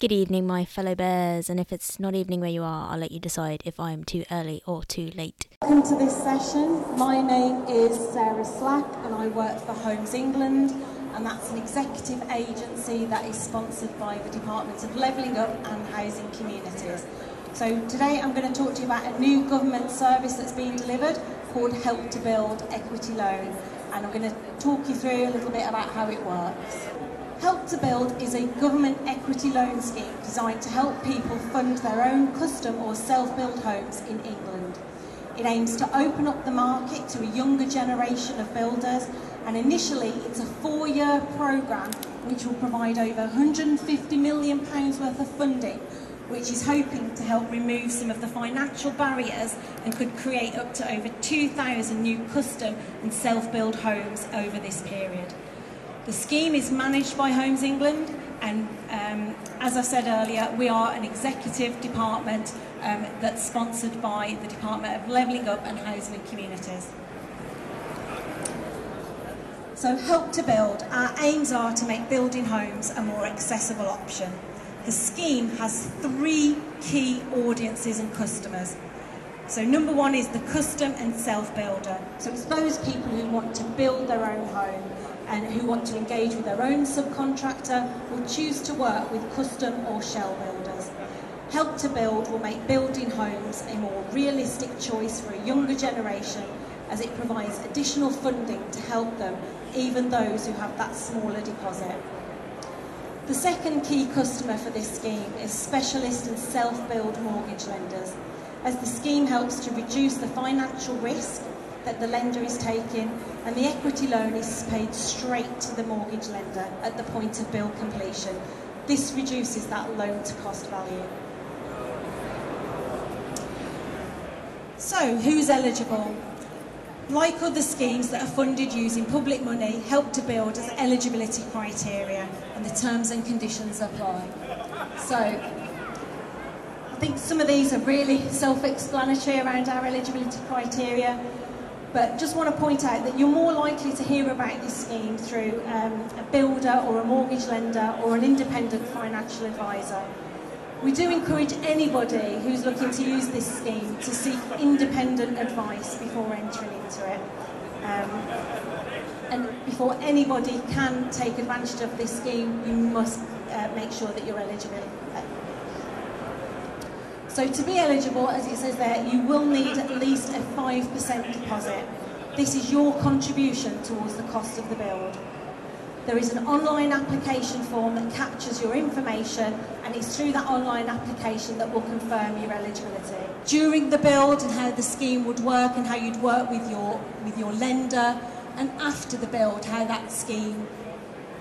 Good evening, my fellow bears, and if it's not evening where you are, I'll let you decide if I am too early or too late. Welcome to this session. My name is Sarah Slack, and I work for Homes England, and that's an executive agency that is sponsored by the Department of Levelling Up and Housing Communities. So today I'm going to talk to you about a new government service that's being delivered called Help to Build Equity Loan, and I'm going to talk you through a little bit about how it works. Help to Build is a government equity loan scheme designed to help people fund their own custom or self-built homes in England. It aims to open up the market to a younger generation of builders and initially it's a four-year programme which will provide over £150 million worth of funding which is hoping to help remove some of the financial barriers and could create up to over 2,000 new custom and self-built homes over this period. The scheme is managed by Homes England, and um, as I said earlier, we are an executive department um, that's sponsored by the Department of Levelling Up and Housing and Communities. So, Help to Build, our aims are to make building homes a more accessible option. The scheme has three key audiences and customers. So, number one is the custom and self builder. So, it's those people who want to build their own home and who want to engage with their own subcontractor will choose to work with custom or shell builders. Help to Build will make building homes a more realistic choice for a younger generation as it provides additional funding to help them, even those who have that smaller deposit. The second key customer for this scheme is specialist and self-build mortgage lenders, as the scheme helps to reduce the financial risk that the lender is taking and the equity loan is paid straight to the mortgage lender at the point of bill completion. This reduces that loan to cost value. So, who's eligible? Like other schemes that are funded using public money, Help to Build has eligibility criteria and the terms and conditions apply. So, I think some of these are really self explanatory around our eligibility criteria but just want to point out that you're more likely to hear about this scheme through um, a builder or a mortgage lender or an independent financial advisor. We do encourage anybody who's looking to use this scheme to seek independent advice before entering into it. Um, and before anybody can take advantage of this scheme, you must uh, make sure that you're eligible. So to be eligible, as it says there, you will need at least a 5% deposit. This is your contribution towards the cost of the build. There is an online application form that captures your information and it's through that online application that will confirm your eligibility. During the build and how the scheme would work and how you'd work with your, with your lender and after the build how that scheme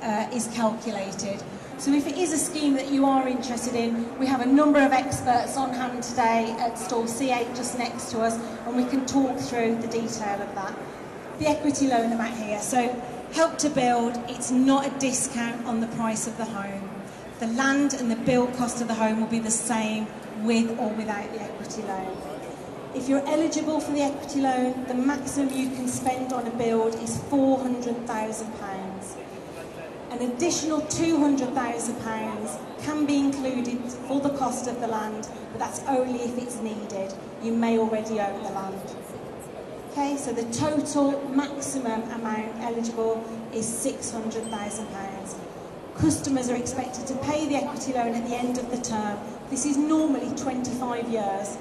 uh, is calculated. So if it is a scheme that you are interested in, we have a number of experts on hand today at stall C8 just next to us and we can talk through the detail of that. the equity loan amount here. So help to build, it's not a discount on the price of the home. The land and the build cost of the home will be the same with or without the equity loan. If you're eligible for the equity loan, the maximum you can spend on a build is £400,000. An additional £200,000 can be included for the cost of the land, but that's only if it's needed. You may already own the land. Okay, so the total maximum amount eligible is £600,000. Customers are expected to pay the equity loan at the end of the term. This is normally 25 years,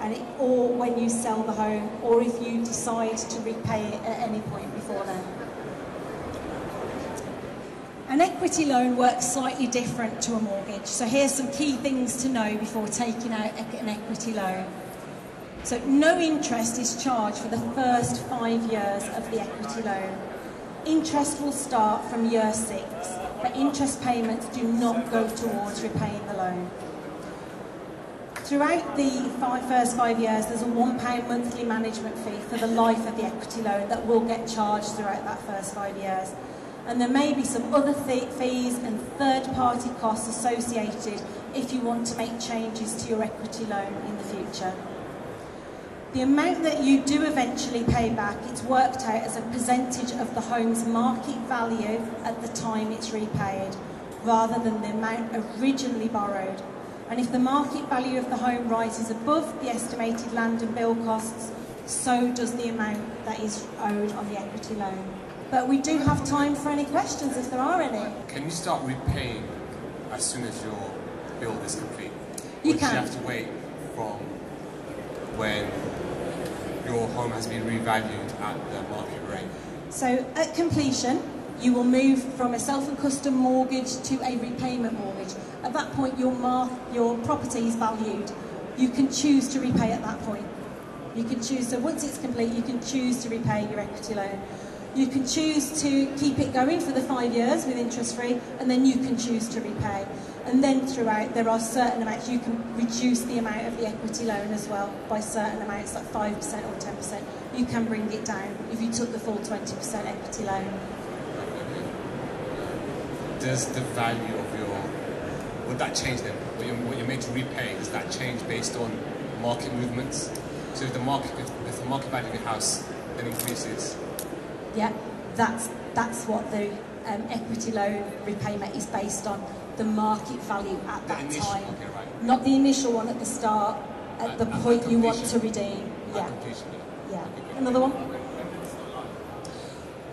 and it, or when you sell the home, or if you decide to repay it at any point before then. An equity loan works slightly different to a mortgage. So here's some key things to know before taking out an equity loan. So no interest is charged for the first five years of the equity loan. Interest will start from year six, but interest payments do not go towards repaying the loan. Throughout the five, first five years, there's a £1 monthly management fee for the life of the equity loan that will get charged throughout that first five years. And there may be some other th- fees and third party costs associated if you want to make changes to your equity loan in the future. The amount that you do eventually pay back, it's worked out as a percentage of the home's market value at the time it's repaid, rather than the amount originally borrowed. And if the market value of the home rises above the estimated land and bill costs, so does the amount that is owed on the equity loan. But we do have time for any questions if there are any. Can you start repaying as soon as your build is complete? You or can. You have to wait from when your home has been revalued at the market rate? So at completion, you will move from a self and custom mortgage to a repayment mortgage. At that point, your, mar- your property is valued. You can choose to repay at that point. You can choose, so once it's complete, you can choose to repay your equity loan. You can choose to keep it going for the five years with interest free, and then you can choose to repay. And then throughout, there are certain amounts, you can reduce the amount of the equity loan as well by certain amounts, like 5% or 10%. You can bring it down if you took the full 20% equity loan. Does the value of your would that change then? What you're, what you're to repay does that change based on market movements? So if the market if, if the market value of your house then increases, Yeah, that's that's what the um, equity loan repayment is based on. The market value at that initial- time, okay, right. not the initial one at the start. At At- the at point you want to redeem. Yeah, yeah. Another one.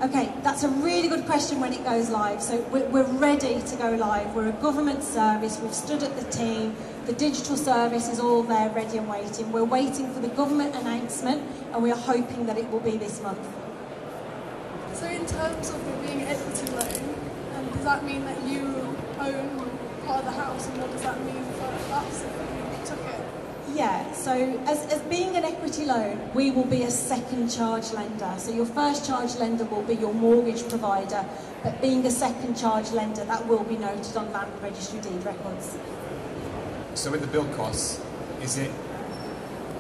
Okay, that's a really good question when it goes live. So we're, we're ready to go live. We're a government service. We've stood at the team. The digital service is all there, ready and waiting. We're waiting for the government announcement, and we are hoping that it will be this month. So in terms of it being equity loan, um, does that mean that you own part of the house, and what does that mean for us if we took it? Yeah, so as, as being an equity loan, we will be a second charge lender. So your first charge lender will be your mortgage provider, but being a second charge lender, that will be noted on land registry deed records. So with the build costs, is it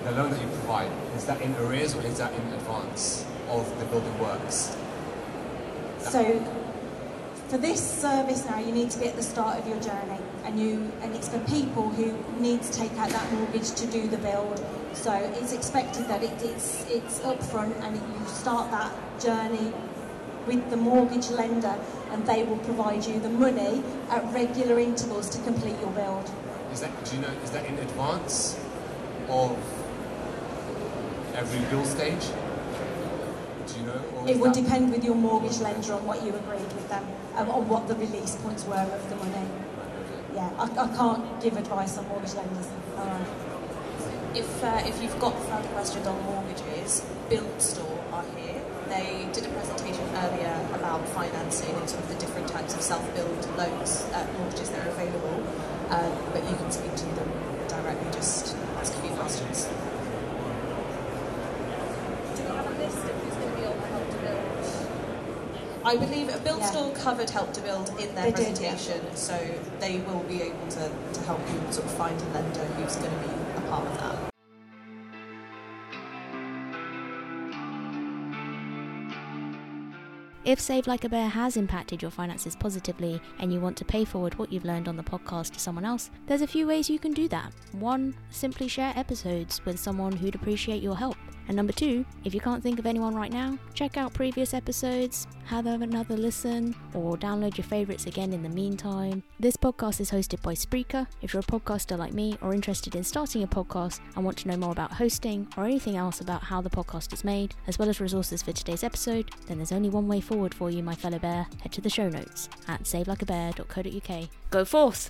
the loan that you provide, is that in arrears or is that in advance of the building works? So for this service now, you need to be at the start of your journey, and you and it's for people who need to take out that mortgage to do the build. So it's expected that it, it's it's upfront, and you start that journey with the mortgage lender, and they will provide you the money at regular intervals to complete your build. Is that do you know is that in advance of every build stage? Do you know? Or It is would depend with your mortgage lender on what you agreed with them, um, on what the release points were of the money. Yeah, I, I can't give advice on mortgage lenders. All right. If, uh, if you've got further questions on mortgages, Build Store are here. They did a presentation earlier about financing and sort of the different types of self-build loans, uh, mortgages that are available. Um, but you can speak to them directly, just ask a few questions. Do we have a list of who's going to be on the Help to Build? I believe a Build Yeah. Store covered Help to Build in their They did, yeah. presentation, so they will be able to, to help you sort of find a lender who's going to be a part of that. If Save Like a Bear has impacted your finances positively and you want to pay forward what you've learned on the podcast to someone else, there's a few ways you can do that. One, simply share episodes with someone who'd appreciate your help. And number two, if you can't think of anyone right now, check out previous episodes, have another listen, or download your favorites again in the meantime. This podcast is hosted by Spreaker. If you're a podcaster like me or interested in starting a podcast and want to know more about hosting or anything else about how the podcast is made, as well as resources for today's episode, then there's only one way forward for you, my fellow bear. Head to the show notes at savelikeabear.co.uk. Go forth!